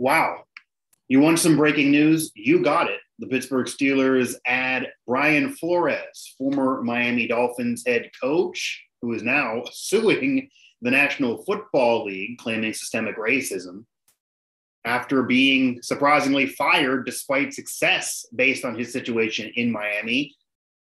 Wow. You want some breaking news? You got it. The Pittsburgh Steelers add Brian Flores, former Miami Dolphins head coach, who is now suing the National Football League, claiming systemic racism after being surprisingly fired despite success based on his situation in Miami.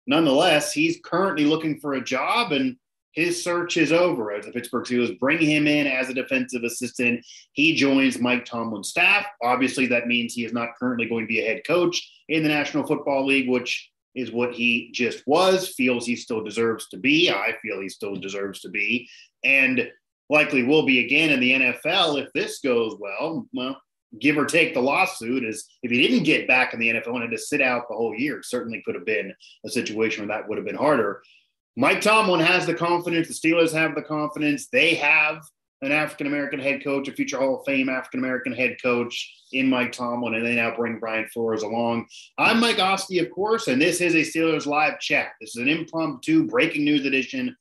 Nonetheless, he's currently looking for a job and his search is over as the Pittsburgh Steelers bring him in as a defensive assistant. He joins Mike Tomlin's staff. Obviously, that means he is not currently going to be a head coach in the National Football League, which is what he just was, feels he still deserves to be. I feel he still deserves to be, and likely will be again in the NFL if this goes well. Well, give or take the lawsuit is if he didn't get back in the NFL and had to sit out the whole year, certainly could have been a situation where that would have been harder. Mike Tomlin has the confidence. The Steelers have the confidence. They have an African American head coach, a future Hall of Fame African American head coach in Mike Tomlin, and they now bring Brian Flores along. I'm Mike Asti, of course, and this is a Steelers live chat. This is an impromptu breaking news edition.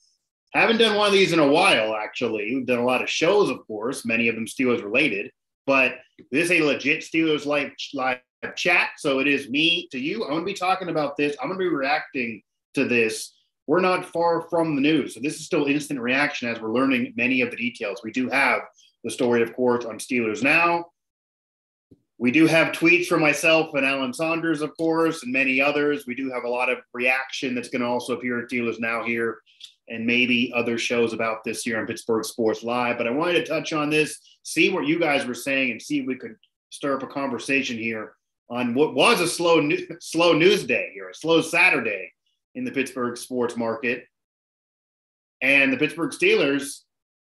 Haven't done one of these in a while, actually. We've done a lot of shows, of course, many of them Steelers related, but this is a legit Steelers live, live chat. So it is me to you. I'm going to be talking about this. I'm going to be reacting to this we're not far from the news. So this is still instant reaction as we're learning many of the details. We do have the story, of course, on Steelers Now. We do have tweets from myself and Alan Saunders, of course, and many others. We do have a lot of reaction that's going to also appear in Steelers Now here and maybe other shows about this here on Pittsburgh Sports Live. But I wanted to touch on this, see what you guys were saying, and see if we could stir up a conversation here on what was a slow, slow news day here, a slow Saturday in the Pittsburgh sports market. And the Pittsburgh Steelers,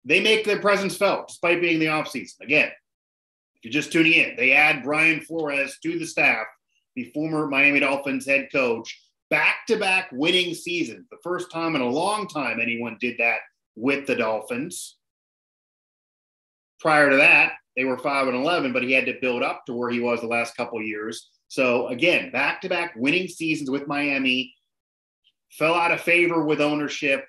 they make their presence felt despite being the offseason. Again, if you're just tuning in, they add Brian Flores to the staff, the former Miami Dolphins head coach, back to back winning seasons. The first time in a long time anyone did that with the Dolphins. Prior to that, they were 5 and 11, but he had to build up to where he was the last couple years. So, again, back to back winning seasons with Miami fell out of favor with ownership,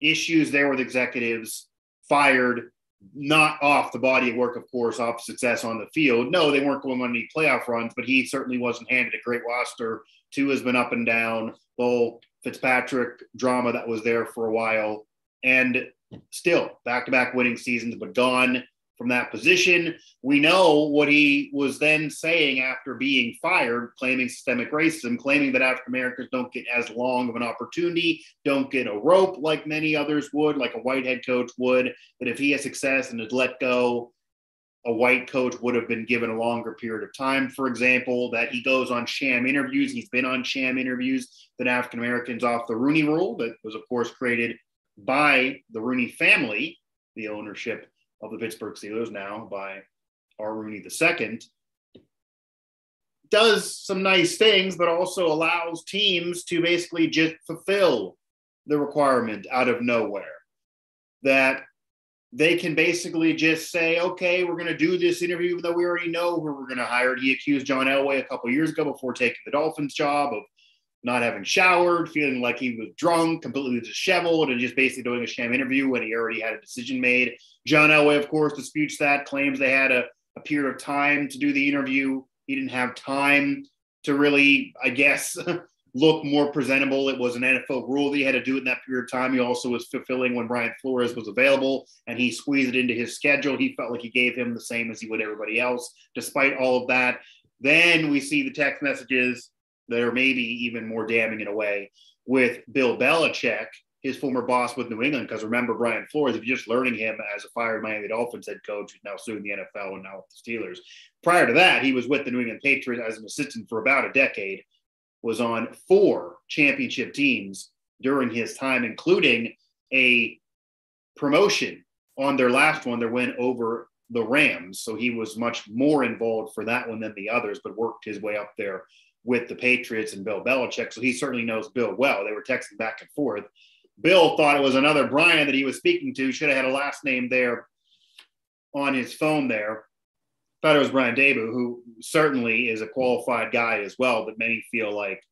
issues there with executives, fired, not off the body of work, of course, off success on the field. No, they weren't going on any playoff runs, but he certainly wasn't handed a great roster. Two has been up and down. The whole Fitzpatrick drama that was there for a while. And still back to back winning seasons, but gone from that position. We know what he was then saying after being fired, claiming systemic racism, claiming that African Americans don't get as long of an opportunity, don't get a rope like many others would, like a white head coach would, that if he has success and is let go, a white coach would have been given a longer period of time, for example, that he goes on sham interviews. He's been on sham interviews that African Americans off the Rooney rule, that was, of course, created by the Rooney family, the ownership of the Pittsburgh Steelers now by Art Rooney II, does some nice things, but also allows teams to basically just fulfill the requirement out of nowhere. That they can basically just say, okay, we're going to do this interview, even though we already know who we're going to hire. He accused John Elway a couple years ago before taking the Dolphins job of not having showered, feeling like he was drunk, completely disheveled, and just basically doing a sham interview when he already had a decision made. John Elway, of course, disputes that, claims they had a, a period of time to do the interview. He didn't have time to really, I guess, look more presentable. It was an NFL rule that he had to do it in that period of time. He also was fulfilling when Brian Flores was available and he squeezed it into his schedule. He felt like he gave him the same as he would everybody else, despite all of that. Then we see the text messages that are maybe even more damning in a way with Bill Belichick, his former boss with New England. Because remember, Brian Flores, if you're just learning him as a fired Miami Dolphins head coach, who's now suing the NFL and now with the Steelers. Prior to that, he was with the New England Patriots as an assistant for about a decade, was on four championship teams during his time, including a promotion on their last one, their win over the Rams. So he was much more involved for that one than the others, but worked his way up there with the Patriots and Bill Belichick. So he certainly knows Bill well. They were texting back and forth. Bill thought it was another Brian that he was speaking to, should have had a last name there on his phone there. Thought it was Brian Daboll, who certainly is a qualified guy as well, but many feel like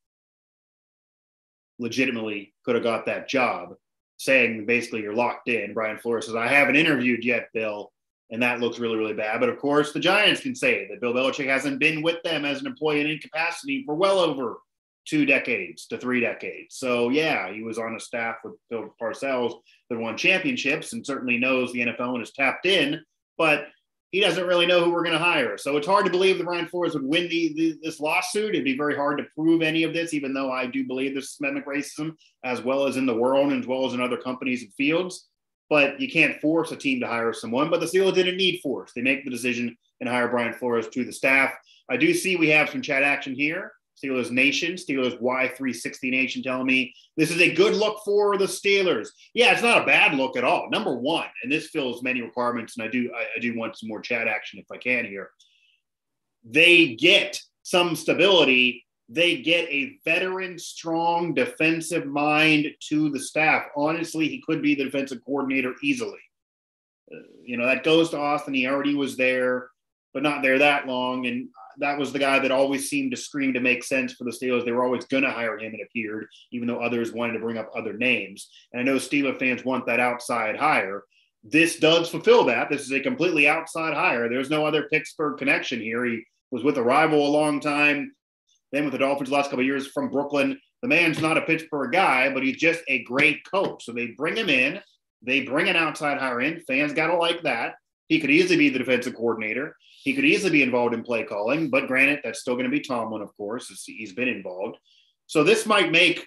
legitimately could have got that job, saying basically you're locked in. Brian Flores says, I haven't interviewed yet, Bill. And that looks really, really bad. But of course, the Giants can say that Bill Belichick hasn't been with them as an employee in incapacity for well over two decades to three decades. So yeah, he was on a staff with Bill Parcells that won championships and certainly knows the NFL and is tapped in, but he doesn't really know who we're going to hire. So it's hard to believe that Brian Flores would win the, the, this lawsuit. It'd be very hard to prove any of this, even though I do believe there's systemic racism as well as in the world and as well as in other companies and fields. But you can't force a team to hire someone. But the Steelers didn't need force. They make the decision and hire Brian Flores to the staff. I do see we have some chat action here. Steelers Nation, Steelers Y360 Nation telling me this is a good look for the Steelers. Yeah, it's not a bad look at all. Number one, and this fills many requirements, and I do I, I do want some more chat action if I can here. They get some stability. They get a veteran, strong defensive mind to the staff. Honestly, he could be the defensive coordinator easily. Uh, you know, that goes to Austin. He already was there, but not there that long. And that was the guy that always seemed to scream to make sense for the Steelers. They were always going to hire him, it appeared, even though others wanted to bring up other names. And I know Steeler fans want that outside hire. This does fulfill that. This is a completely outside hire. There's no other Pittsburgh connection here. He was with a rival a long time, then with the Dolphins the last couple years from Brooklyn. The man's not a Pittsburgh guy, but he's just a great coach. So they bring him in. They bring an outside hire in. Fans got to like that. He could easily be the defensive coordinator. He could easily be involved in play calling, but granted, that's still going to be Tomlin, of course. He's been involved. So this might make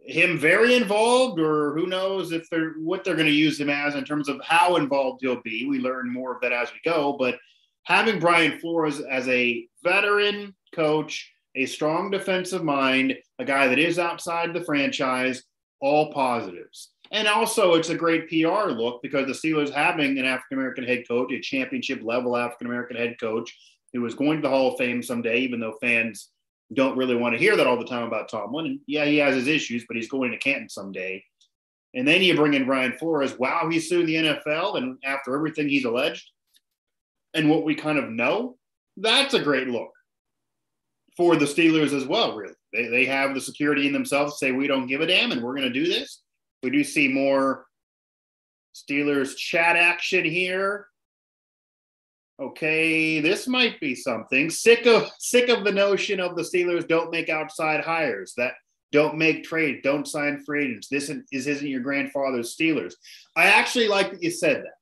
him very involved, or who knows if they're what they're going to use him as in terms of how involved he'll be. We learn more of that as we go. But having Brian Flores as a veteran coach, a strong defensive mind, a guy that is outside the franchise, all positives. And also, it's a great PR look because the Steelers having an African American head coach, a championship level African American head coach who is going to the Hall of Fame someday, even though fans don't really want to hear that all the time about Tomlin. And yeah, he has his issues, but he's going to Canton someday. And then you bring in Brian Flores. Wow, he's suing the NFL. And after everything he's alleged and what we kind of know, that's a great look for the Steelers as well, really. They, they have the security in themselves to say, we don't give a damn and we're going to do this. We do see more Steelers chat action here. Okay, this might be something. Sick of sick of the notion of the Steelers don't make outside hires, that don't make trades, don't sign free agents. This this isn't your grandfather's Steelers. I actually like that you said that,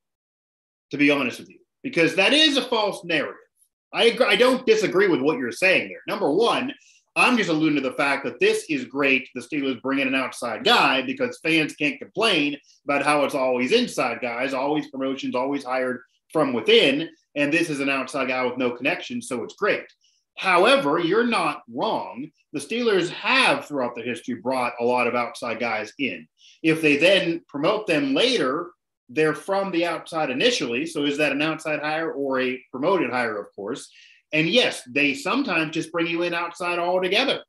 to be honest with you, because that is a false narrative. I agree, I don't disagree with what you're saying there. Number one, I'm just alluding to the fact that this is great. The Steelers bring in an outside guy because fans can't complain about how it's always inside guys, always promotions, always hired from within. And this is an outside guy with no connection, so it's great. However, you're not wrong. The Steelers have throughout the history brought a lot of outside guys in. If they then promote them later, they're from the outside initially. So is that an outside hire or a promoted hire, of course? And yes, they sometimes just bring you in outside altogether.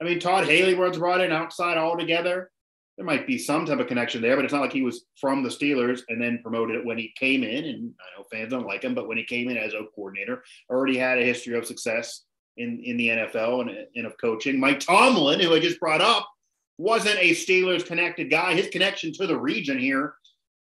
I mean, Todd Haley was brought in outside altogether. There might be some type of connection there, but it's not like he was from the Steelers and then promoted it when he came in. And I know fans don't like him, but when he came in as a coordinator, already had a history of success in, in the NFL and, and of coaching. Mike Tomlin, who I just brought up, wasn't a Steelers connected guy. His connection to the region here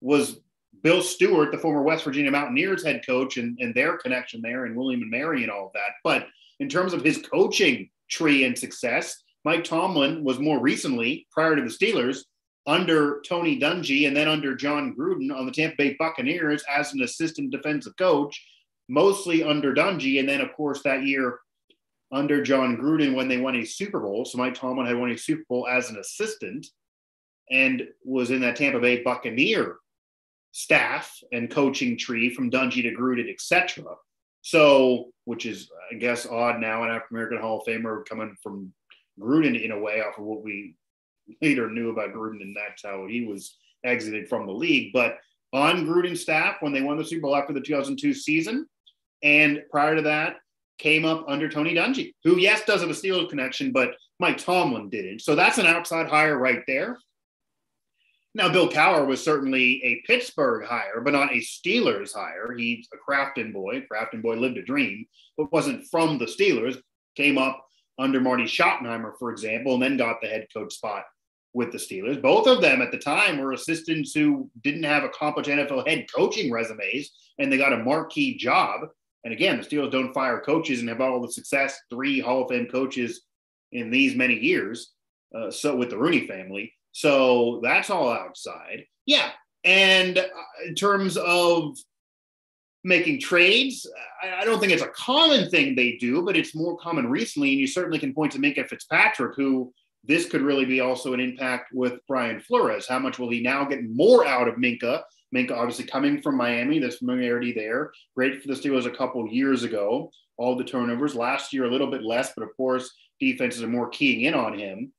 was Bill Stewart, the former West Virginia Mountaineers head coach, and, and their connection there, and William and Mary, and all of that. But in terms of his coaching tree and success, Mike Tomlin was more recently, prior to the Steelers, under Tony Dungy and then under Jon Gruden on the Tampa Bay Buccaneers as an assistant defensive coach, mostly under Dungy. And then, of course, that year under Jon Gruden when they won a Super Bowl. So Mike Tomlin had won a Super Bowl as an assistant and was in that Tampa Bay Buccaneer staff and coaching tree from Dungy to Gruden, etc. So, which is, I guess, odd now, an African American Hall of Famer coming from Gruden in a way off of what we later knew about Gruden, and that's how he was exited from the league. But on Gruden's staff when they won the Super Bowl after the 2002 season, and prior to that, came up under Tony Dungy, who, yes, does have a Steelers connection, but Mike Tomlin didn't. So that's an outside hire right there. Now, Bill Cowher was certainly a Pittsburgh hire, but not a Steelers hire. He's a Crafton boy. Crafton boy lived a dream, but wasn't from the Steelers. Came up under Marty Schottenheimer, for example, and then got the head coach spot with the Steelers. Both of them at the time were assistants who didn't have accomplished NFL head coaching resumes, and they got a marquee job. And again, the Steelers don't fire coaches and have all the success, three Hall of Fame coaches in these many years. Uh, so with the Rooney family. So that's all outside. Yeah. And uh, in terms of making trades, I, don't think it's a common thing they do, but it's more common recently. And you certainly can point to Minkah Fitzpatrick, who this could really be also an impact with Brian Flores. How much will he now get more out of Minkah? Minkah obviously coming from Miami, there's familiarity there. Great for the Steelers a couple years ago. All the turnovers last year, a little bit less, but of course, defenses are more keying in on him,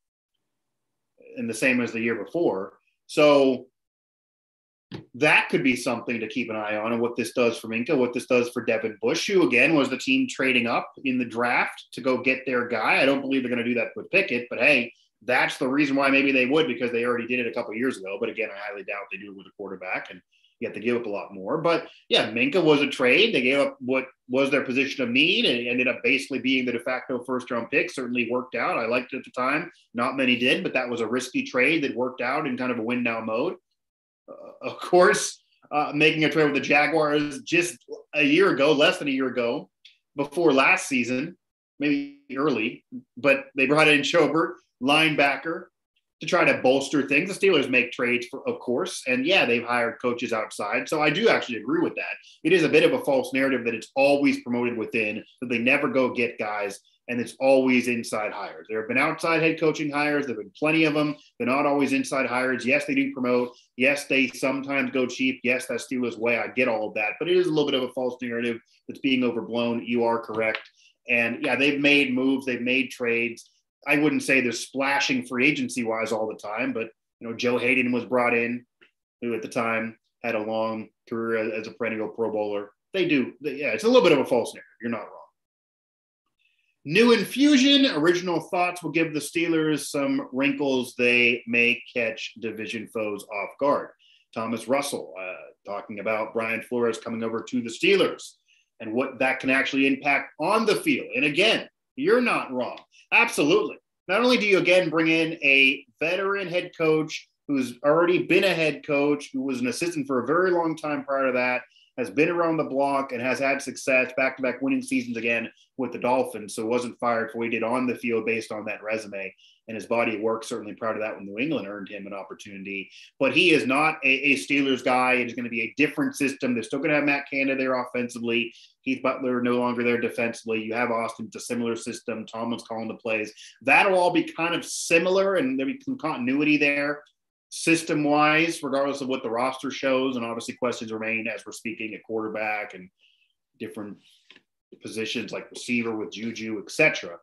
and the same as the year before. So that could be something to keep an eye on and what this does for Minkah, what this does for Devin Bush, who again was the team trading up in the draft to go get their guy. I don't believe they're going to do that with Pickett, but hey, that's the reason why maybe they would because they already did it a couple years ago. But again, I highly doubt they do it with a quarterback and you have to give up a lot more. But yeah, Minkah was a trade. They gave up what was their position of need and ended up basically being the de facto first round pick. Certainly worked out. I liked it at the time. Not many did, but that was a risky trade that worked out in kind of a win now mode. Uh, of course, uh, making a trade with the Jaguars just a year ago, less than a year ago, before last season, maybe early, but they brought in Schobert, linebacker, to try to bolster things. The Steelers make trades, for, of course, and yeah, they've hired coaches outside. So I do actually agree with that. It is a bit of a false narrative that it's always promoted within, that they never go get guys and it's always inside hires. There have been outside head coaching hires. There have been plenty of them. They're not always inside hires. Yes, they do promote. Yes, they sometimes go cheap. Yes, that's Steelers' way. I get all of that, but it is a little bit of a false narrative that's being overblown. You are correct. And yeah, they've made moves. They've made trades. I wouldn't say they're splashing free agency wise all the time, but you know, Joe Haden was brought in, who at the time had a long career as a perennial Pro Bowler. They do, yeah, it's a little bit of a false narrative. You're not wrong. New infusion, original thoughts will give the Steelers some wrinkles they may catch division foes off guard. Thomas Russell uh, talking about Brian Flores coming over to the Steelers and what that can actually impact on the field. And again, you're not wrong. Absolutely. Not only do you again bring in a veteran head coach who's already been a head coach, who was an assistant for a very long time prior to that, has been around the block and has had success back to back winning seasons again with the Dolphins. So wasn't fired for what he did on the field based on that resume. And his body of work certainly proud of that when New England earned him an opportunity. But he is not a, a Steelers guy. It is going to be a different system. They're still going to have Matt Canada there offensively. Keith Butler no longer there defensively. You have Austin. It's a similar system. Tomlin's calling the plays. That'll all be kind of similar, and there'll be some continuity there system wise, regardless of what the roster shows. And obviously, questions remain as we're speaking at quarterback and different positions like receiver with Juju, etc.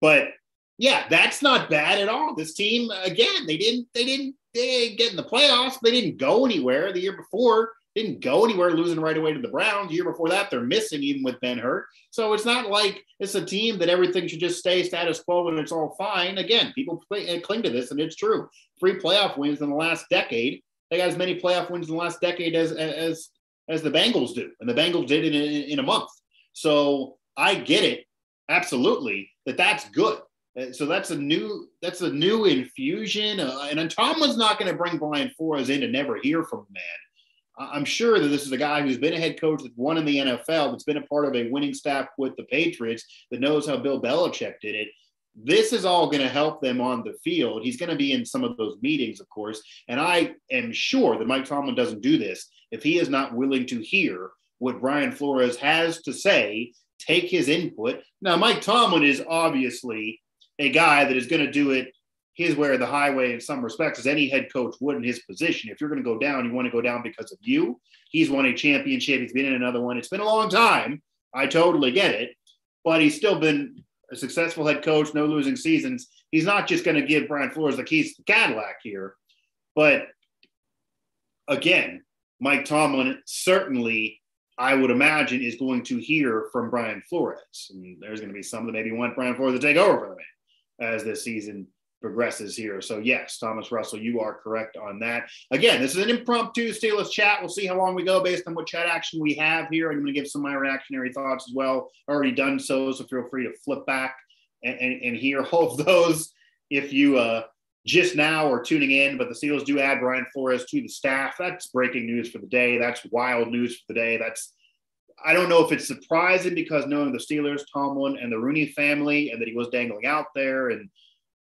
But yeah, that's not bad at all. This team, again, they didn't, they didn't, they didn't get in the playoffs. They didn't go anywhere the year before didn't go anywhere, losing right away to the Browns. The year before that, they're missing even with Ben Hurt. So it's not like it's a team that everything should just stay status quo and it's all fine. Again, people play, uh, cling to this, and it's true. Three playoff wins in the last decade. They got as many playoff wins in the last decade as as as the Bengals do, and the Bengals did it in, in a month. So I get it, absolutely, that that's good. Uh, so that's a new that's a new infusion, uh, and Tomlin's not going to bring Brian Flores in to never hear from the man. I'm sure that this is a guy who's been a head coach that's won in the NFL, that's been a part of a winning staff with the Patriots, that knows how Bill Belichick did it. This is all going to help them on the field. He's going to be in some of those meetings, of course. And I am sure that Mike Tomlin doesn't do this if he is not willing to hear what Brian Flores has to say, take his input. Now, Mike Tomlin is obviously a guy that is going to do it his way or the highway in some respects, as any head coach would in his position. If you're going to go down, you want to go down because of you. He's won a championship. He's been in another one. It's been a long time. I totally get it, but he's still been a successful head coach, no losing seasons. He's not just going to give Brian Flores the keys to the Cadillac here, but again, Mike Tomlin certainly, I would imagine, is going to hear from Brian Flores. And there's going to be some that maybe want Brian Flores to take over for them as this season progresses here. So yes, Thomas Russell, you are correct on that. Again, this is an impromptu Steelers chat. We'll see how long we go based on what chat action we have here. I'm going to give some of my reactionary thoughts as well. Already done so, so feel free to flip back and, and, and hear all of those if you uh, just now or tuning in, but the Steelers do add Brian Flores to the staff. That's breaking news for the day. That's wild news for the day. That's I don't know if it's surprising because knowing the Steelers, Tomlin, and the Rooney family, and that he was dangling out there, and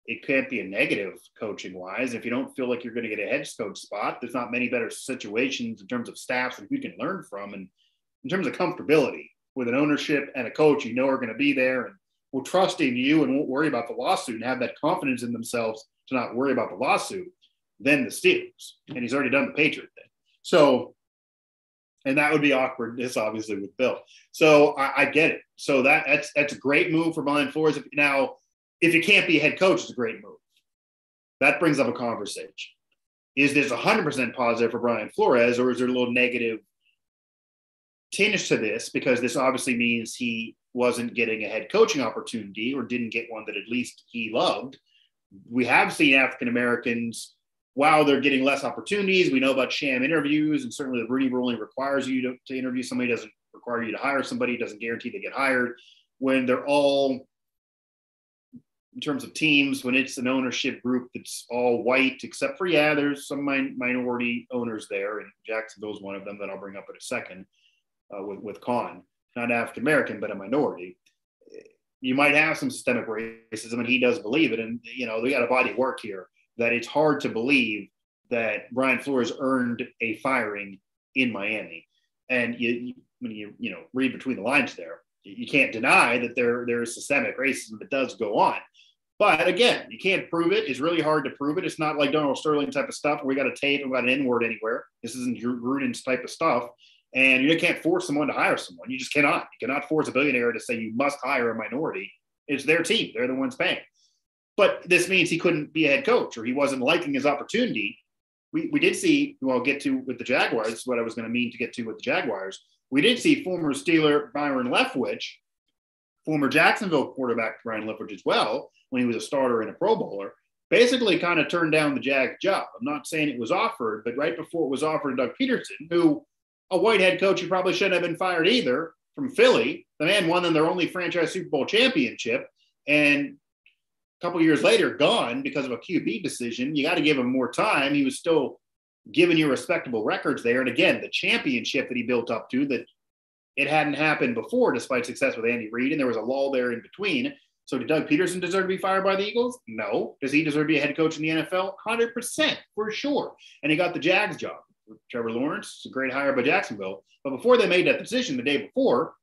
it can't be a negative coaching wise. If you don't feel like you're going to get a head coach spot, there's not many better situations in terms of staffs that you can learn from, and in terms of comfortability with an ownership and a coach you know are going to be there and will trust in you and won't worry about the lawsuit and have that confidence in themselves to not worry about the lawsuit, then the Steelers. And he's already done the Patriot thing. So, and that would be awkward. This obviously with Bill. So I, I, get it. So that that's that's a great move for Brian Flores. Now, if it can't be a head coach, it's a great move. That brings up a conversation. Is this 100% positive for Brian Flores, or is there a little negative tinge to this? Because this obviously means he wasn't getting a head coaching opportunity or didn't get one that at least he loved we have seen African Americans, while they're getting less opportunities, we know about sham interviews, and certainly the Rooney ruling requires you to, to interview somebody, doesn't require you to hire somebody, doesn't guarantee they get hired. When they're all, in terms of teams, when it's an ownership group that's all white, except for, yeah, there's some min- minority owners there, and Jacksonville's one of them that I'll bring up in a second uh, with, with Khan, not African American, but a minority you might have some systemic racism, and he does believe it. And you know, we got a body of work here that it's hard to believe that Brian Flores earned a firing in Miami. And you, when you you know read between the lines there, you can't deny that there there is systemic racism that does go on. But again, you can't prove it. It's really hard to prove it. It's not like Donald Sterling type of stuff where we got a tape and got an N word anywhere. This isn't Gruden's type of stuff. And you can't force someone to hire someone. You just cannot. You cannot force a billionaire to say you must hire a minority. It's their team. They're the ones paying. But this means he couldn't be a head coach or he wasn't liking his opportunity. We, we did see, who I'll get to with the Jaguars, what I was going to mean to get to with the Jaguars. We did see former Steeler Byron Leftwich, former Jacksonville quarterback Byron Leftwich as well, when he was a starter and a Pro Bowler, basically kind of turned down the Jag job. I'm not saying it was offered, but right before it was offered to Doug Pederson, who a white head coach who probably shouldn't have been fired either from Philly. The man won them their only franchise Super Bowl championship, and a couple years later, gone because of a QB decision. You got to give him more time. He was still giving you respectable records there, and again, the championship that he built up to that it hadn't happened before, despite success with Andy Reid, and there was a lull there in between. So, did Doug Pederson deserve to be fired by the Eagles? No. Does he deserve to be a head coach in the NFL? 100% for sure. And he got the Jags job. Trevor Lawrence. A great hire by Jacksonville. But before they made that decision the day before,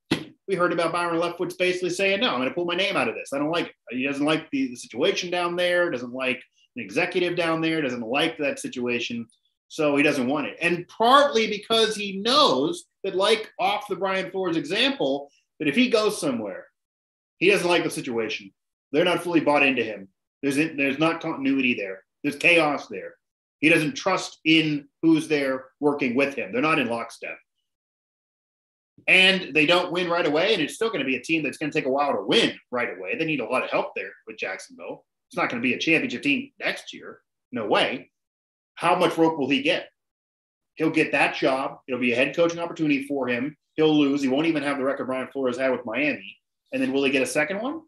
we heard about Byron Leftwich basically saying, no, I'm going to pull my name out of this. I don't like it. He doesn't like the, the situation down there, doesn't like an executive down there, doesn't like that situation. So he doesn't want it. And partly because he knows that, like off the Brian Flores example, that if he goes somewhere, he doesn't like the situation. They're not fully bought into him. There's, there's not continuity there. There's chaos there. He doesn't trust in who's there working with him. They're not in lockstep. And they don't win right away. And it's still going to be a team that's going to take a while to win right away. They need a lot of help there with Jacksonville. It's not going to be a championship team next year. No way. How much rope will he get? He'll get that job. It'll be a head coaching opportunity for him. He'll lose. He won't even have the record Brian Flores had with Miami. And then will he get a second one?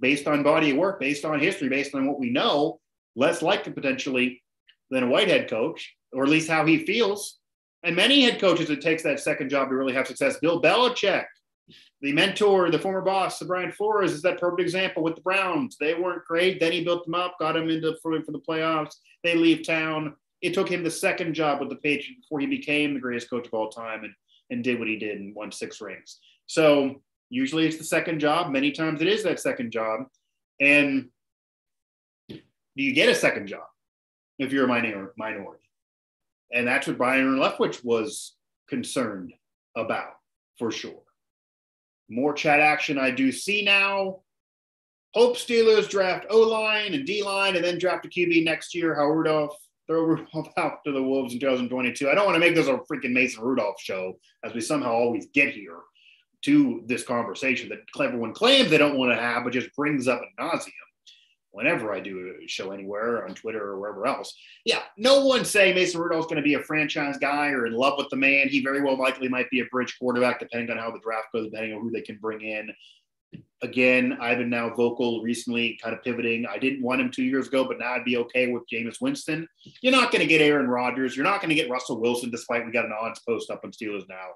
Based on body of work, based on history, based on what we know, less likely potentially than a white head coach, or at least how he feels. And many head coaches, it takes that second job to really have success. Bill Belichick, the mentor, the former boss, the Brian Flores, is that perfect example with the Browns. They weren't great. Then he built them up, got them into for, for the playoffs. They leave town. It took him the second job with the Patriots before he became the greatest coach of all time and, and did what he did and won six rings. So usually it's the second job. Many times it is that second job. And do you get a second job? if you're a minor, minority. And that's what Byron Leftwich was concerned about for sure. More chat action I do see now. Hope Steelers draft O line and D line and then draft a QB next year. How Rudolph throw Rudolph out to the Wolves in 2022. I don't want to make this a freaking Mason Rudolph show as we somehow always get here to this conversation that everyone claims they don't want to have, but just brings up a nauseum whenever I do a show anywhere on Twitter or wherever else. Yeah, no one's saying Mason Rudolph's going to be a franchise guy or in love with the man. He very well likely might be a bridge quarterback, depending on how the draft goes, depending on who they can bring in. again, I've been now vocal recently, kind of pivoting. I didn't want him two years ago, but now I'd be okay with Jameis Winston. You're not going to get Aaron Rodgers. You're not going to get Russell Wilson, despite we got an odds post up on Steelers now.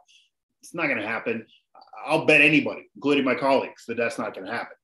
It's not going to happen. I'll bet anybody, including my colleagues, that that's not going to happen.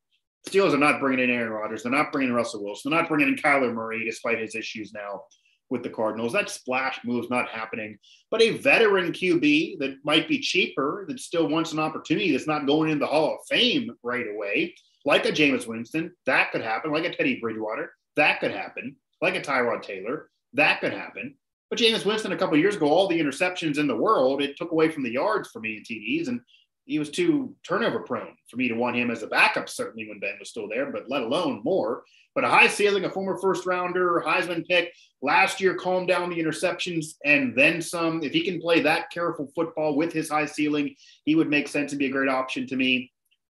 Steelers are not bringing in Aaron Rodgers. They're not bringing in Russell Wilson. They're not bringing in Kyler Murray, despite his issues now with the Cardinals. That splash move's not happening. But a veteran QB that might be cheaper, that still wants an opportunity, that's not going in the Hall of Fame right away, like a Jameis Winston, that could happen. Like a Teddy Bridgewater, that could happen. Like a Tyrod Taylor, that could happen. But Jameis Winston, a couple years ago, all the interceptions in the world, it took away from the yards for me and TDs, and he was too turnover prone for me to want him as a backup, certainly when Ben was still there, but let alone more. But a high ceiling, a former first rounder, Heisman pick, last year calmed down the interceptions and then some. If he can play that careful football with his high ceiling, he would make sense and be a great option to me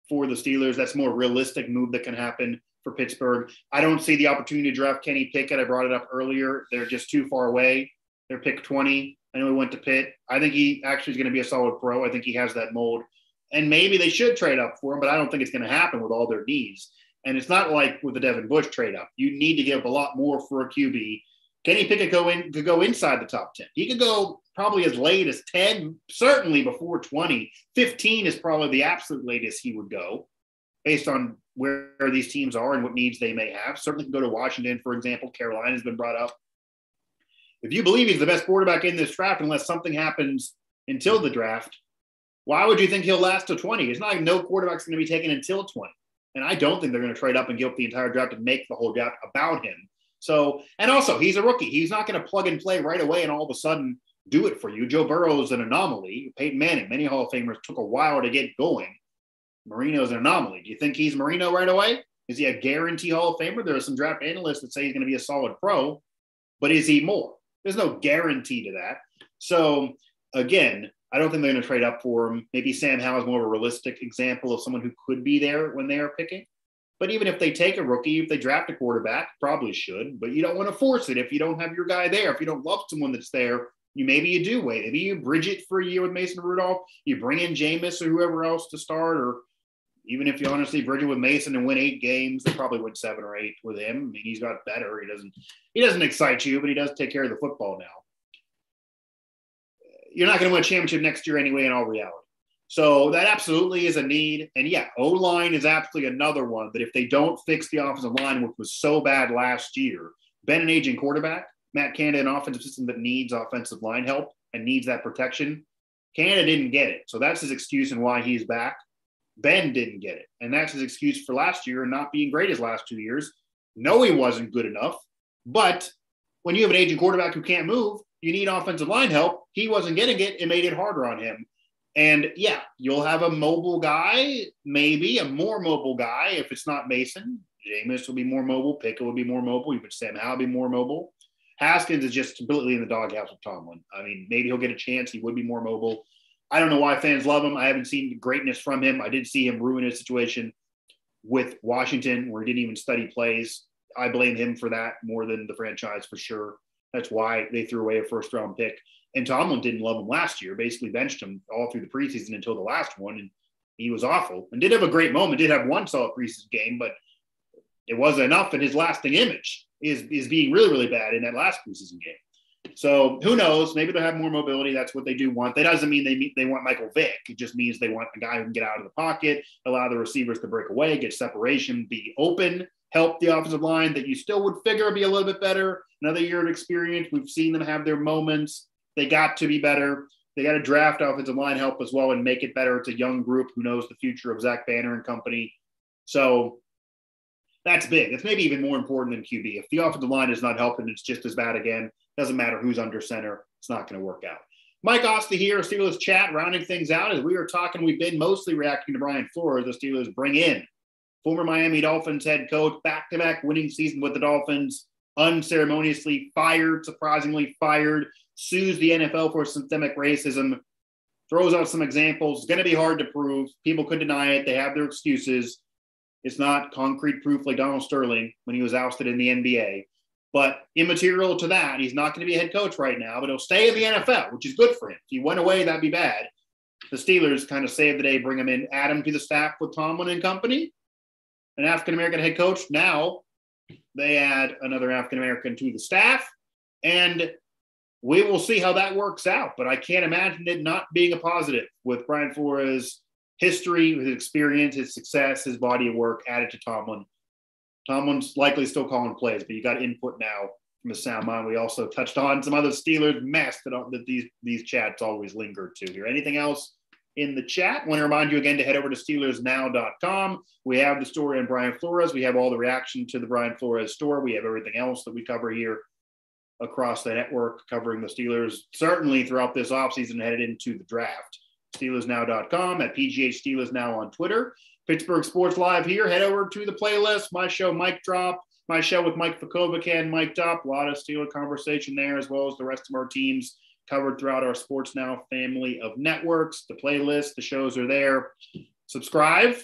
for the Steelers. That's more realistic move that can happen for Pittsburgh. I don't see the opportunity to draft Kenny Pickett. I brought it up earlier. They're just too far away. They're pick 20. I know he went to Pitt. I think he actually is going to be a solid pro. I think he has that mold and maybe they should trade up for him, but I don't think it's going to happen with all their needs. And it's not like with the Devin Bush trade up. You need to give up a lot more for a QB. Kenny Pickett go in could go inside the top 10. He could go probably as late as 10, certainly before 20. 15 is probably the absolute latest he would go based on where these teams are and what needs they may have. Certainly can go to Washington, for example. Carolina has been brought up. If you believe he's the best quarterback in this draft, unless something happens until the draft, why would you think he'll last to 20? It's not like no quarterback's going to be taken until 20. And I don't think they're going to trade up and give up the entire draft and make the whole draft about him. So, and also, he's a rookie. He's not going to plug and play right away and all of a sudden do it for you. Joe Burrow's an anomaly. Peyton Manning, many Hall of Famers took a while to get going. Marino's an anomaly. Do you think he's Marino right away? Is he a guarantee Hall of Famer? There are some draft analysts that say he's going to be a solid pro, but is he more? There's no guarantee to that. So, again, I don't think they're going to trade up for him. Maybe Sam Howell is more of a realistic example of someone who could be there when they are picking. But even if they take a rookie, if they draft a quarterback, probably should. But you don't want to force it if you don't have your guy there. If you don't love someone that's there, you maybe you do wait. Maybe you bridge it for a year with Mason Rudolph. You bring in Jameis or whoever else to start, or even if you honestly bridge it with Mason and win eight games, they probably win seven or eight with him. I mean, he's got better. He doesn't he doesn't excite you, but he does take care of the football now you're not going to win a championship next year anyway, in all reality. So that absolutely is a need. And yeah, O line is absolutely another one that if they don't fix the offensive line, which was so bad last year, Ben, an aging quarterback, Matt Canada, an offensive system that needs offensive line help and needs that protection. Canada didn't get it. So that's his excuse and why he's back. Ben didn't get it. And that's his excuse for last year and not being great his last two years. No, he wasn't good enough. But when you have an aging quarterback who can't move, you need offensive line help. He wasn't getting it. It made it harder on him. And yeah, you'll have a mobile guy, maybe a more mobile guy if it's not Mason. Jameis will be more mobile. Pickett will be more mobile. Even Sam Howell be more mobile. Haskins is just completely in the doghouse with Tomlin. I mean, maybe he'll get a chance. He would be more mobile. I don't know why fans love him. I haven't seen greatness from him. I did see him ruin his situation with Washington, where he didn't even study plays. I blame him for that more than the franchise for sure. That's why they threw away a first round pick. And Tomlin didn't love him last year, basically benched him all through the preseason until the last one. And he was awful and did have a great moment, did have one solid preseason game, but it wasn't enough. And his lasting image is, is being really, really bad in that last preseason game. So who knows? Maybe they'll have more mobility. That's what they do want. That doesn't mean they they want Michael Vick. It just means they want a guy who can get out of the pocket, allow the receivers to break away, get separation, be open, help the offensive line that you still would figure be a little bit better. Another year of experience. We've seen them have their moments. They got to be better. They got to draft offensive line help as well and make it better. It's a young group who knows the future of Zach Banner and company. So that's big. It's maybe even more important than QB. If the offensive line is not helping, it's just as bad again. Doesn't matter who's under center. It's not going to work out. Mike Asti here, Steelers chat, rounding things out as we were talking. We've been mostly reacting to Brian Flores. The Steelers bring in former Miami Dolphins head coach, back to back winning season with the Dolphins, unceremoniously fired, surprisingly fired, sues the NFL for systemic racism, throws out some examples. It's going to be hard to prove. People could deny it, they have their excuses. It's not concrete proof like Donald Sterling when he was ousted in the NBA. But immaterial to that, he's not going to be a head coach right now, but he'll stay in the NFL, which is good for him. If he went away, that'd be bad. the Steelers kind of save the day, bring him in, add him to the staff with Tomlin and company, an African American head coach. Now they add another African American to the staff, and we will see how that works out. But I can't imagine it not being a positive with Brian Flores' history, his experience, his success, his body of work added to Tomlin. Tomlin's likely still calling plays, but you got input now from a sound mind. We also touched on some other Steelers mess that, that these these chats always linger to here. Anything else in the chat? I want to remind you again to head over to SteelersNow.com. We have the story on Brian Flores. We have all the reaction to the Brian Flores story. We have everything else that we cover here across the network covering the Steelers, certainly throughout this offseason headed into the draft. SteelersNow.com at PGH Steelers Now on Twitter. Pittsburgh Sports Live here. Head over to the playlist. My show, Mike Drop. My show with Mike Fakovic and Mike Up. A lot of Steeler conversation there, as well as the rest of our teams covered throughout our Sports Now family of networks. The playlist, the shows are there. Subscribe.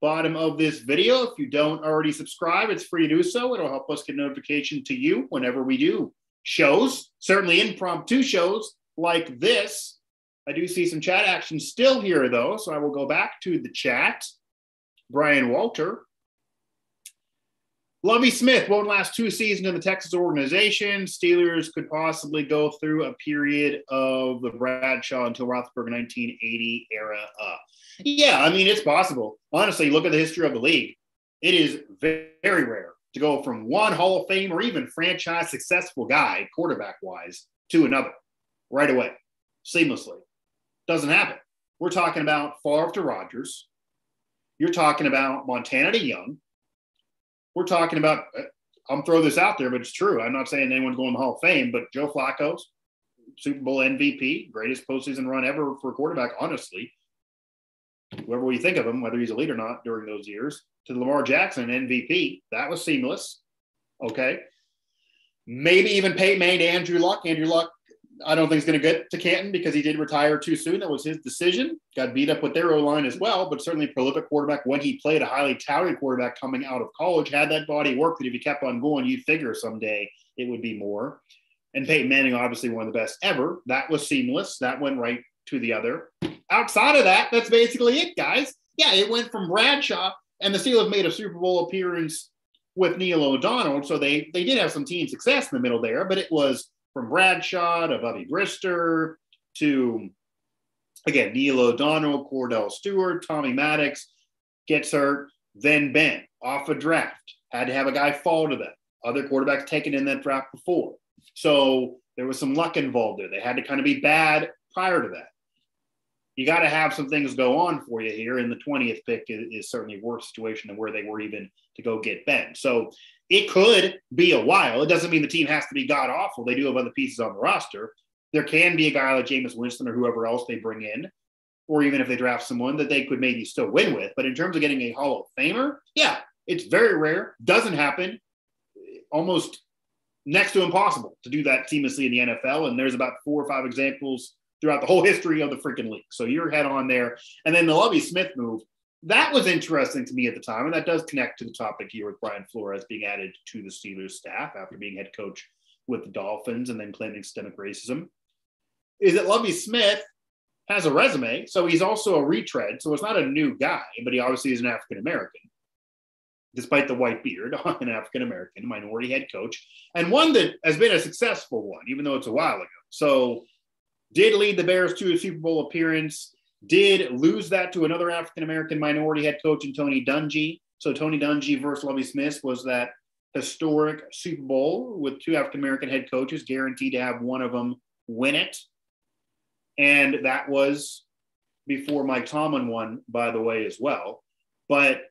Bottom of this video. If you don't already subscribe, it's free to do so. It'll help us get notification to you whenever we do shows, certainly impromptu shows like this. I do see some chat action still here, though, so I will go back to the chat. Brian Walter. Lovie Smith won't last two seasons in the Texas organization. Steelers could possibly go through a period of the Bradshaw until Roethlisberger 1980 era. Uh, yeah, I mean, it's possible. Honestly, look at the history of the league. It is very, rare to go from one Hall of Fame or even franchise successful guy, quarterback wise, to another right away, seamlessly. Doesn't happen. We're talking about Favre to Rodgers. You're talking about Montana to Young. We're talking about, uh, I'm throwing this out there, but it's true. I'm not saying anyone's going to the Hall of Fame, but Joe Flacco's Super Bowl MVP, greatest postseason run ever for a quarterback, honestly. Whoever you think of him, whether he's a lead or not during those years, to Lamar Jackson, MVP. That was seamless. Okay. Maybe even Peyton Manning Andrew Luck. Andrew Luck, I don't think he's going to get to Canton because he did retire too soon. That was his decision. Got beat up with their O line as well, but certainly prolific quarterback when he played a highly touted quarterback coming out of college. Had that body work that if he kept on going, you'd figure someday it would be more. And Peyton Manning, obviously one of the best ever. That was seamless. That went right to the other. Outside of that, that's basically it, guys. Yeah, it went from Bradshaw and the Steelers made a Super Bowl appearance with Neil O'Donnell, so they they did have some team success in the middle there. But it was from Bradshaw to Bubby Brister to again Neil O'Donnell, Kordell Stewart, Tommy Maddox gets hurt, then Ben off a draft had to have a guy fall to them. Other quarterbacks taken in that draft before, so there was some luck involved there. They had to kind of be bad prior to that you got to have some things go on for you here. And the 20th pick is, is, certainly a worse situation than where they were even to go get Ben. So it could be a while. It doesn't mean the team has to be god awful. They do have other pieces on the roster. There can be a guy like Jameis Winston or whoever else they bring in, or even if they draft someone that they could maybe still win with. But in terms of getting a Hall of Famer, yeah, it's very rare. Doesn't happen. Almost next to impossible to do that seamlessly in the NFL. And there's about four or five examples throughout the whole history of the freaking league. So you're head on there. And then the Lovie Smith move, that was interesting to me at the time. And that does connect to the topic here with Brian Flores being added to the Steelers staff after being head coach with the Dolphins and then claiming systemic racism. Is that Lovie Smith has a resume. So he's also a retread. So it's not a new guy, but he obviously is an African American despite the white beard, an African American minority head coach, and one that has been a successful one, even though it's a while ago. So did lead the Bears to a Super Bowl appearance, did lose that to another African American minority head coach in Tony Dungy. So Tony Dungy versus Lovie Smith was that historic Super Bowl with two African American head coaches, guaranteed to have one of them win it. And that was before Mike Tomlin won, by the way, as well. But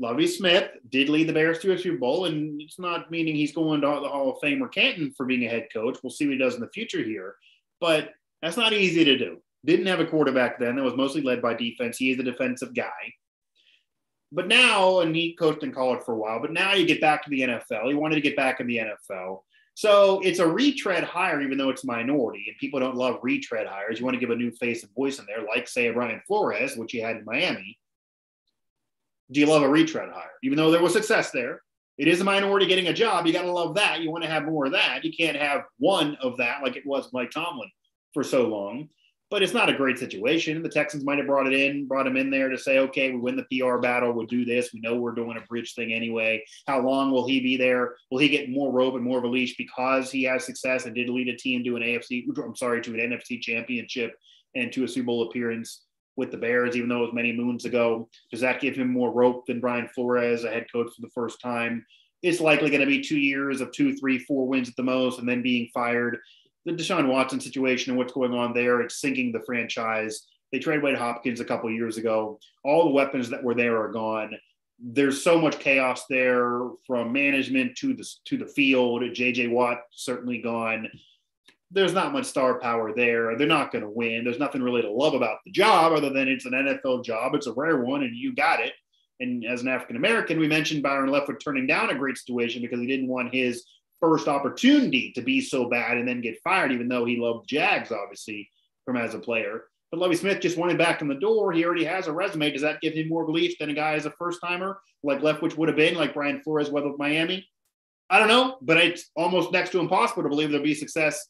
Lovie Smith did lead the Bears to a Super Bowl, and it's not meaning he's going to the Hall of Fame or Canton for being a head coach. We'll see what he does in the future here. But that's not easy to do. Didn't have a quarterback then. That was mostly led by defense. He is a defensive guy. But now, and he coached in college for a while, but now you get back to the NFL. He wanted to get back in the NFL. So it's a retread hire, even though it's minority, and people don't love retread hires. You want to give a new face and voice in there, like, say, Brian Flores, which he had in Miami. Do you love a retread hire? Even though there was success there, it is a minority getting a job. You got to love that. You want to have more of that. You can't have one of that like it was Mike Tomlin for so long. But it's not a great situation. The Texans might have brought it in, brought him in there to say, okay, we win the PR battle, we'll do this. We know we're doing a bridge thing anyway. How long will he be there? Will he get more rope and more of a leash because he has success and did lead a team to an AFC, I'm sorry, to an NFC championship and to a Super Bowl appearance with the Bears, even though it was many moons ago? Does that give him more rope than Brian Flores, a head coach for the first time? It's likely going to be two years of two, three, four wins at the most, and then being fired the Deshaun Watson situation and what's going on there. It's sinking the franchise. They traded Wade Hopkins a couple years ago. All the weapons that were there are gone. There's so much chaos there from management to the to the field. JJ Watt certainly gone. There's not much star power there. They're not going to win. There's nothing really to love about the job other than it's an NFL job. It's a rare one, and you got it. And as an African American, we mentioned Byron Leftwich turning down a great situation because he didn't want his first opportunity to be so bad and then get fired, even though he loved Jags, obviously, from as a player. But Lovie Smith just wanted back in the door. He already has a resume. Does that give him more belief than a guy as a first timer like Leftwich would have been, like Brian Flores with Miami? I don't know, but it's almost next to impossible to believe there'll be success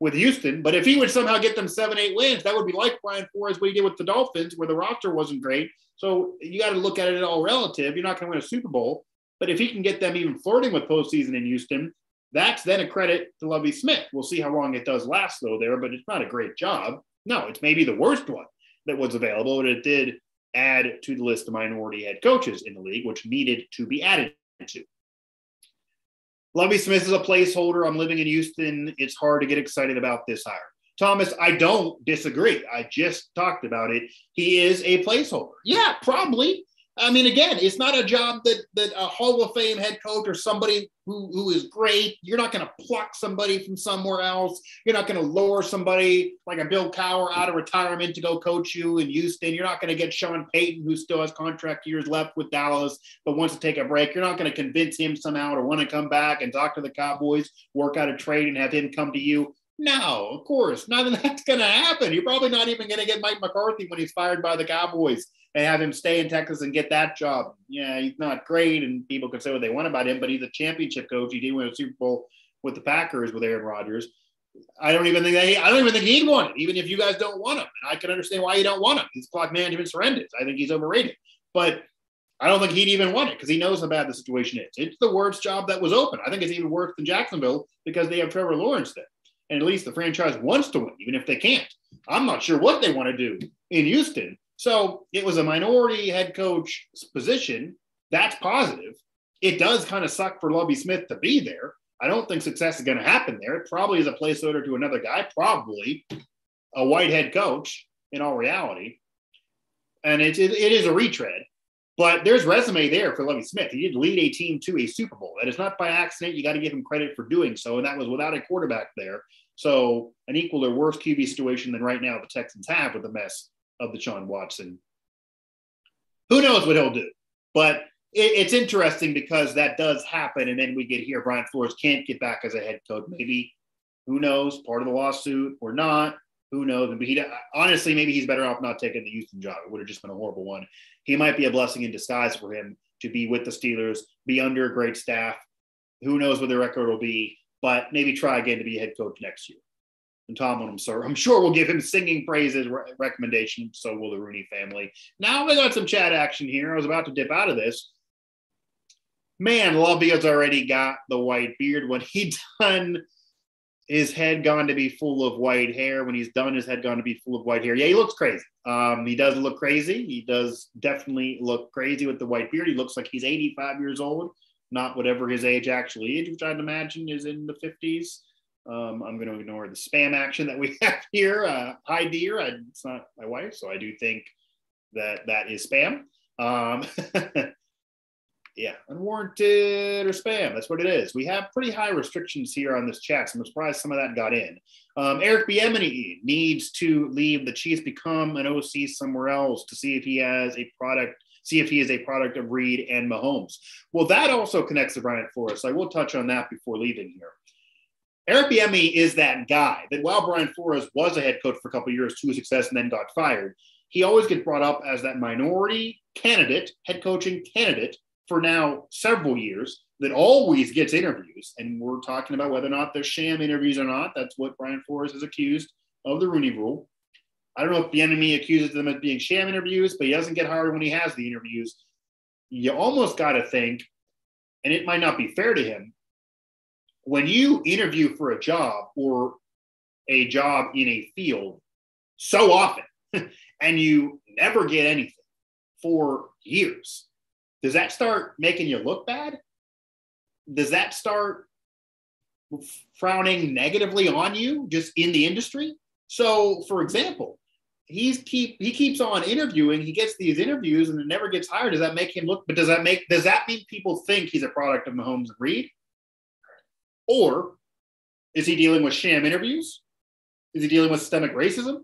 with Houston. But if he would somehow get them seven, eight wins, that would be like Brian Flores what he did with the Dolphins, where the roster wasn't great. So you got to look at it all relative. You're not going to win a Super Bowl, but if he can get them even flirting with postseason in Houston, that's then a credit to Lovie Smith. We'll see how long it does last, though, there, but it's not a great job. No, it's maybe the worst one that was available, but it did add to the list of minority head coaches in the league, which needed to be added to. Lovie Smith is a placeholder. I'm living in Houston. It's hard to get excited about this hire. Thomas, I don't disagree. I just talked about it. He is a placeholder. Yeah, probably. I mean, again, it's not a job that that a Hall of Fame head coach or somebody who, who is great. You're not going to pluck somebody from somewhere else. You're not going to lure somebody like a Bill Cowher out of retirement to go coach you in Houston. You're not going to get Sean Payton, who still has contract years left with Dallas, but wants to take a break. You're not going to convince him somehow to want to come back and talk to the Cowboys, work out a trade, and have him come to you. No, of course, none of that's going to happen. You're probably not even going to get Mike McCarthy when he's fired by the Cowboys and have him stay in Texas and get that job. Yeah, he's not great, and people can say what they want about him, but he's a championship coach. He did win a Super Bowl with the Packers with Aaron Rodgers. I don't even think that he, I don't even think he'd want it, even if you guys don't want him. And I can understand why you don't want him. His clock management's horrendous. I think he's overrated. But I don't think he'd even want it because he knows how bad the situation is. It's the worst job that was open. I think it's even worse than Jacksonville because they have Trevor Lawrence there. And at least the franchise wants to win, even if they can't. I'm not sure what they want to do in Houston, so it was a minority head coach position. That's positive. It does kind of suck for Lovie Smith to be there. I don't think success is going to happen there. It probably is a placeholder to another guy, probably a white head coach in all reality. And it, it, it is a retread, but there's resume there for Lovie Smith. He did lead a team to a Super Bowl. That is not by accident. You got to give him credit for doing so. And that was without a quarterback there. So an equal or worse QB situation than right now the Texans have with the mess of the Deshaun Watson. Who knows what he'll do? But it, it's interesting because that does happen. And then we get here Brian Flores can't get back as a head coach. Maybe, who knows, part of the lawsuit or not. Who knows? But he honestly, maybe he's better off not taking the Houston job. It would have just been a horrible one. He might be a blessing in disguise for him to be with the Steelers, be under a great staff. Who knows what their record will be, but maybe try again to be a head coach next year and Tomlin, sir. I'm sure we'll give him singing praises re- recommendation. So will the Rooney family. Now we got some chat action here. I was about to dip out of this. Man, Lovie has already got the white beard. When he done, his head gone to be full of white hair. When he's done, his head gone to be full of white hair. Yeah, he looks crazy. Um, he does look crazy. He does definitely look crazy with the white beard. He looks like he's 85 years old, not whatever his age actually is, which I'd imagine is in the 50s. Um, I'm going to ignore the spam action that we have here. Uh, hi, dear. I, it's not my wife, so I do think that that is spam. Um, yeah, unwarranted or spam. That's what it is. We have pretty high restrictions here on this chat, so I'm surprised some of that got in. Um, Eric Bieniemy needs to leave the Chiefs, become an OC somewhere else to see if he has a product see if he is a product of Reid and Mahomes. Well, that also connects to Brian Flores. I will touch on that before leaving here. Eric Bieniemy is that guy that while Brian Flores was a head coach for a couple years to success and then got fired, he always gets brought up as that minority candidate, head coaching candidate for now several years that always gets interviews. And we're talking about whether or not they're sham interviews or not. That's what Brian Flores is accused of the Rooney rule. I don't know if Bieniemy accuses them of being sham interviews, but he doesn't get hired when he has the interviews. You almost got to think, and it might not be fair to him, when you interview for a job or a job in a field so often and you never get anything for years, does that start making you look bad? Does that start frowning negatively on you just in the industry? So, for example, he's keep he keeps on interviewing. He gets these interviews and it never gets hired. Does that make him look? But does that make does that mean people think he's a product of Mahomes and Reid? Or is he dealing with sham interviews? Is he dealing with systemic racism?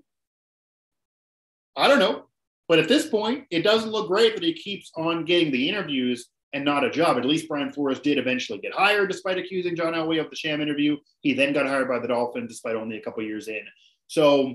I don't know. But at this point, it doesn't look great that he keeps on getting the interviews and not a job. At least Brian Flores did eventually get hired despite accusing John Elway of the sham interview. He then got hired by the Dolphins despite only a couple years in. So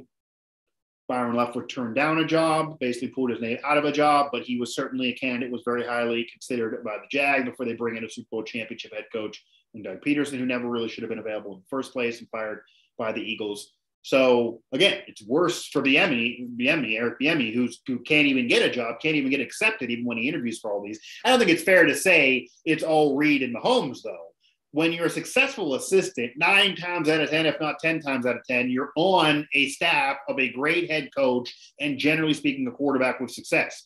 Byron Leftwich turned down a job, basically pulled his name out of a job, but he was certainly a candidate, was very highly considered by the Jag before they bring in a Super Bowl championship head coach and Doug Pederson, who never really should have been available in the first place and fired by the Eagles. So again, it's worse for Bieniemy, Bieniemy, Eric Bieniemy, who's who can't even get a job, can't even get accepted, even when he interviews for all these. I don't think it's fair to say it's all Reid and Mahomes, though. When you're a successful assistant, nine times out of ten, if not ten times out of ten, you're on a staff of a great head coach and generally speaking, a quarterback with success.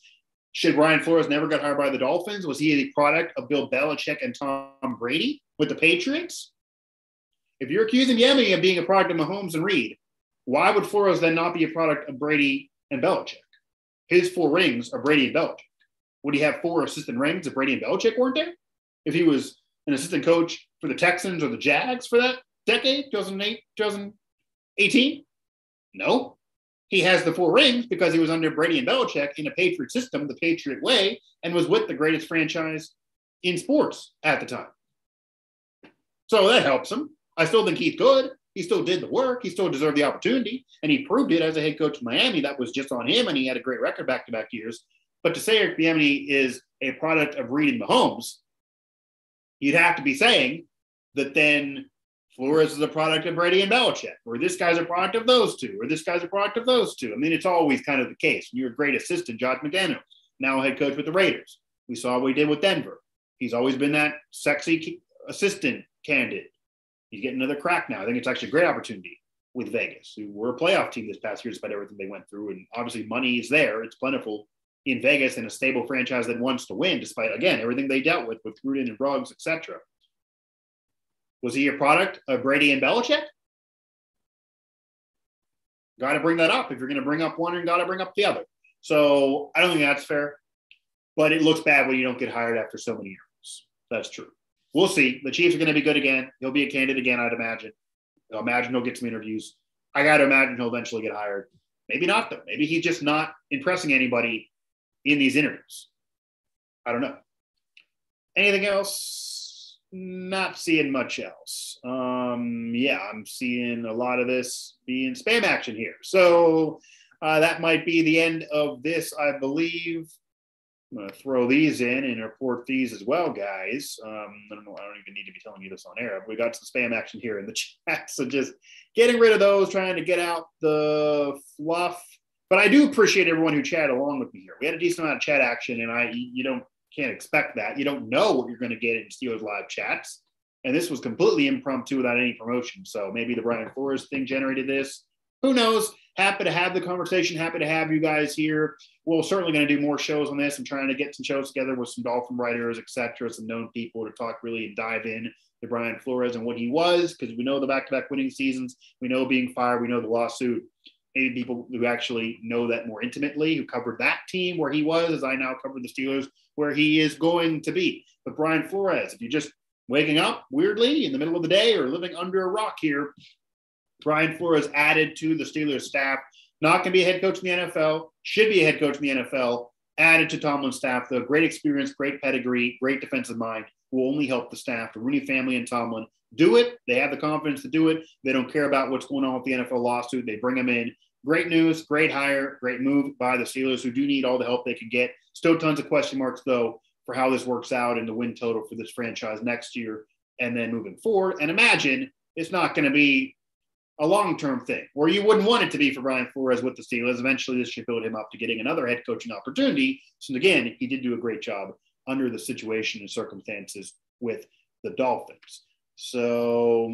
Should Brian Flores never got hired by the Dolphins? Was he a product of Bill Belichick and Tom Brady with the Patriots? If you're accusing Yemi of being a product of Mahomes and Reid, why would Flores then not be a product of Brady and Belichick? His four rings are Brady and Belichick. Would he have four assistant rings if Brady and Belichick weren't there? If he was an assistant coach for the Texans or the Jags for that decade, 2008, 2018? No. He has the four rings because he was under Brady and Belichick in a Patriot system, the Patriot way, and was with the greatest franchise in sports at the time. So that helps him. I still think he's good. He still did the work. He still deserved the opportunity, and he proved it as a head coach of Miami. That was just on him, and he had a great record back to back years. But to say Eric Bieniemy is a product of Reid and Mahomes, you'd have to be saying that then Flores is a product of Brady and Belichick, or this guy's a product of those two, or this guy's a product of those two. I mean, it's always kind of the case. You're a great assistant, Josh McDaniels, now head coach with the Raiders. We saw what he did with Denver. He's always been that sexy assistant candidate he's getting another crack now. I think it's actually a great opportunity with Vegas, who were a playoff team this past year despite everything they went through. And obviously, money is there; it's plentiful in Vegas and a stable franchise that wants to win, despite again everything they dealt with with Gruden and Ruggs, etc. Was he a product of Brady and Belichick? Got to bring that up. If you're going to bring up one, and got to bring up the other. So I don't think that's fair, but it looks bad when you don't get hired after so many years. That's true we'll see. The Chiefs are going to be good again. He'll be a candidate again, I'd imagine. I'll imagine he'll get some interviews. I got to imagine he'll eventually get hired. Maybe not, though. Maybe he's just not impressing anybody in these interviews. I don't know. Anything else? Not seeing much else. Um, yeah, I'm seeing a lot of this being spam action here. So uh, that might be the end of this, I believe. I'm going to throw these in and report these as well, guys. Um, I don't know. I don't even need to be telling you this on air. We got some spam action here in the chat, so just getting rid of those, trying to get out the fluff. But I do appreciate everyone who chatted along with me here. We had a decent amount of chat action, and I you don't can't expect that. You don't know what you're going to get in Steelers live chats, and this was completely impromptu without any promotion. So maybe the Brian Flores thing generated this. Who knows? Happy to have the conversation. Happy to have you guys here. We're certainly going to do more shows on this. I'm trying to get some shows together with some Dolphin writers, etc., some known people to talk really and dive in to Brian Flores and what he was, because we know the back-to-back winning seasons. We know being fired. We know the lawsuit. Maybe people who actually know that more intimately, who covered that team where he was, as I now cover the Steelers, where he is going to be. But Brian Flores, if you're just waking up weirdly in the middle of the day or living under a rock here, Brian Flores added to the Steelers staff. Not going to be a head coach in the NFL, should be a head coach in the NFL. Added to Tomlin's staff, though, great experience, great pedigree, great defensive mind. Will only help the staff, the Rooney family and Tomlin do it. They have the confidence to do it. They don't care about what's going on with the NFL lawsuit. They bring them in. Great news, great hire, great move by the Steelers, who do need all the help they can get. Still tons of question marks, though, for how this works out and the win total for this franchise next year and then moving forward. And imagine it's not going to be a long term thing, or you wouldn't want it to be for Brian Flores with the Steelers. Eventually, this should build him up to getting another head coaching opportunity. So, again, he did do a great job under the situation and circumstances with the Dolphins. So,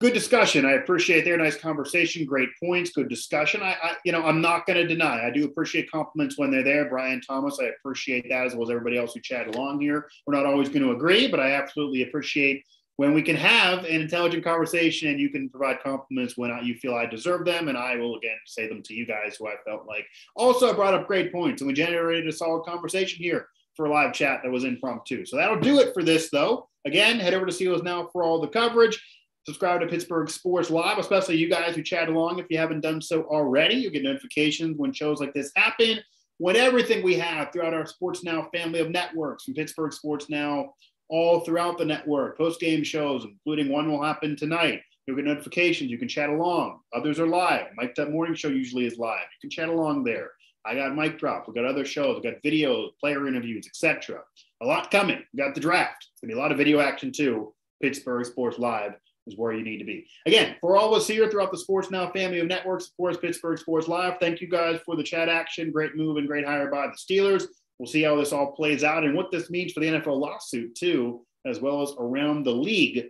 good discussion. I appreciate their nice conversation, great points, good discussion. I, I you know, I'm not going to deny. I do appreciate compliments when they're there. Brian Thomas, I appreciate that as well as everybody else who chatted along here. We're not always going to agree, but I absolutely appreciate when we can have an intelligent conversation and you can provide compliments when you feel I deserve them. And I will again say them to you guys who I felt like also brought up great points and we generated a solid conversation here for a live chat that was impromptu. So that'll do it for this though. Again, head over to Steelers Now for all the coverage. Subscribe to Pittsburgh Sports Live, especially you guys who chat along. If you haven't done so already, you'll get notifications when shows like this happen. When everything we have throughout our Sports Now family of networks from Pittsburgh Sports Now all throughout the network, post game shows, including one will happen tonight. You'll get notifications. You can chat along. Others are live. Mike That Morning Show usually is live. You can chat along there. I got Mic Drop. We've got other shows. We've got videos, player interviews, etc. A lot coming. We got the draft. It's gonna be a lot of video action too. Pittsburgh Sports Live is where you need to be. Again, for all of us here throughout the Sports Now family of networks, of course, Pittsburgh Sports Live. Thank you guys for the chat action. Great move and great hire by the Steelers. We'll see how this all plays out and what this means for the NFL lawsuit too as well as around the league.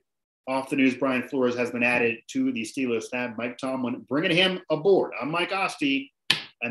Off the news, Brian Flores has been added to the Steelers staff. Mike Tomlin bringing him aboard. I'm Mike Asti.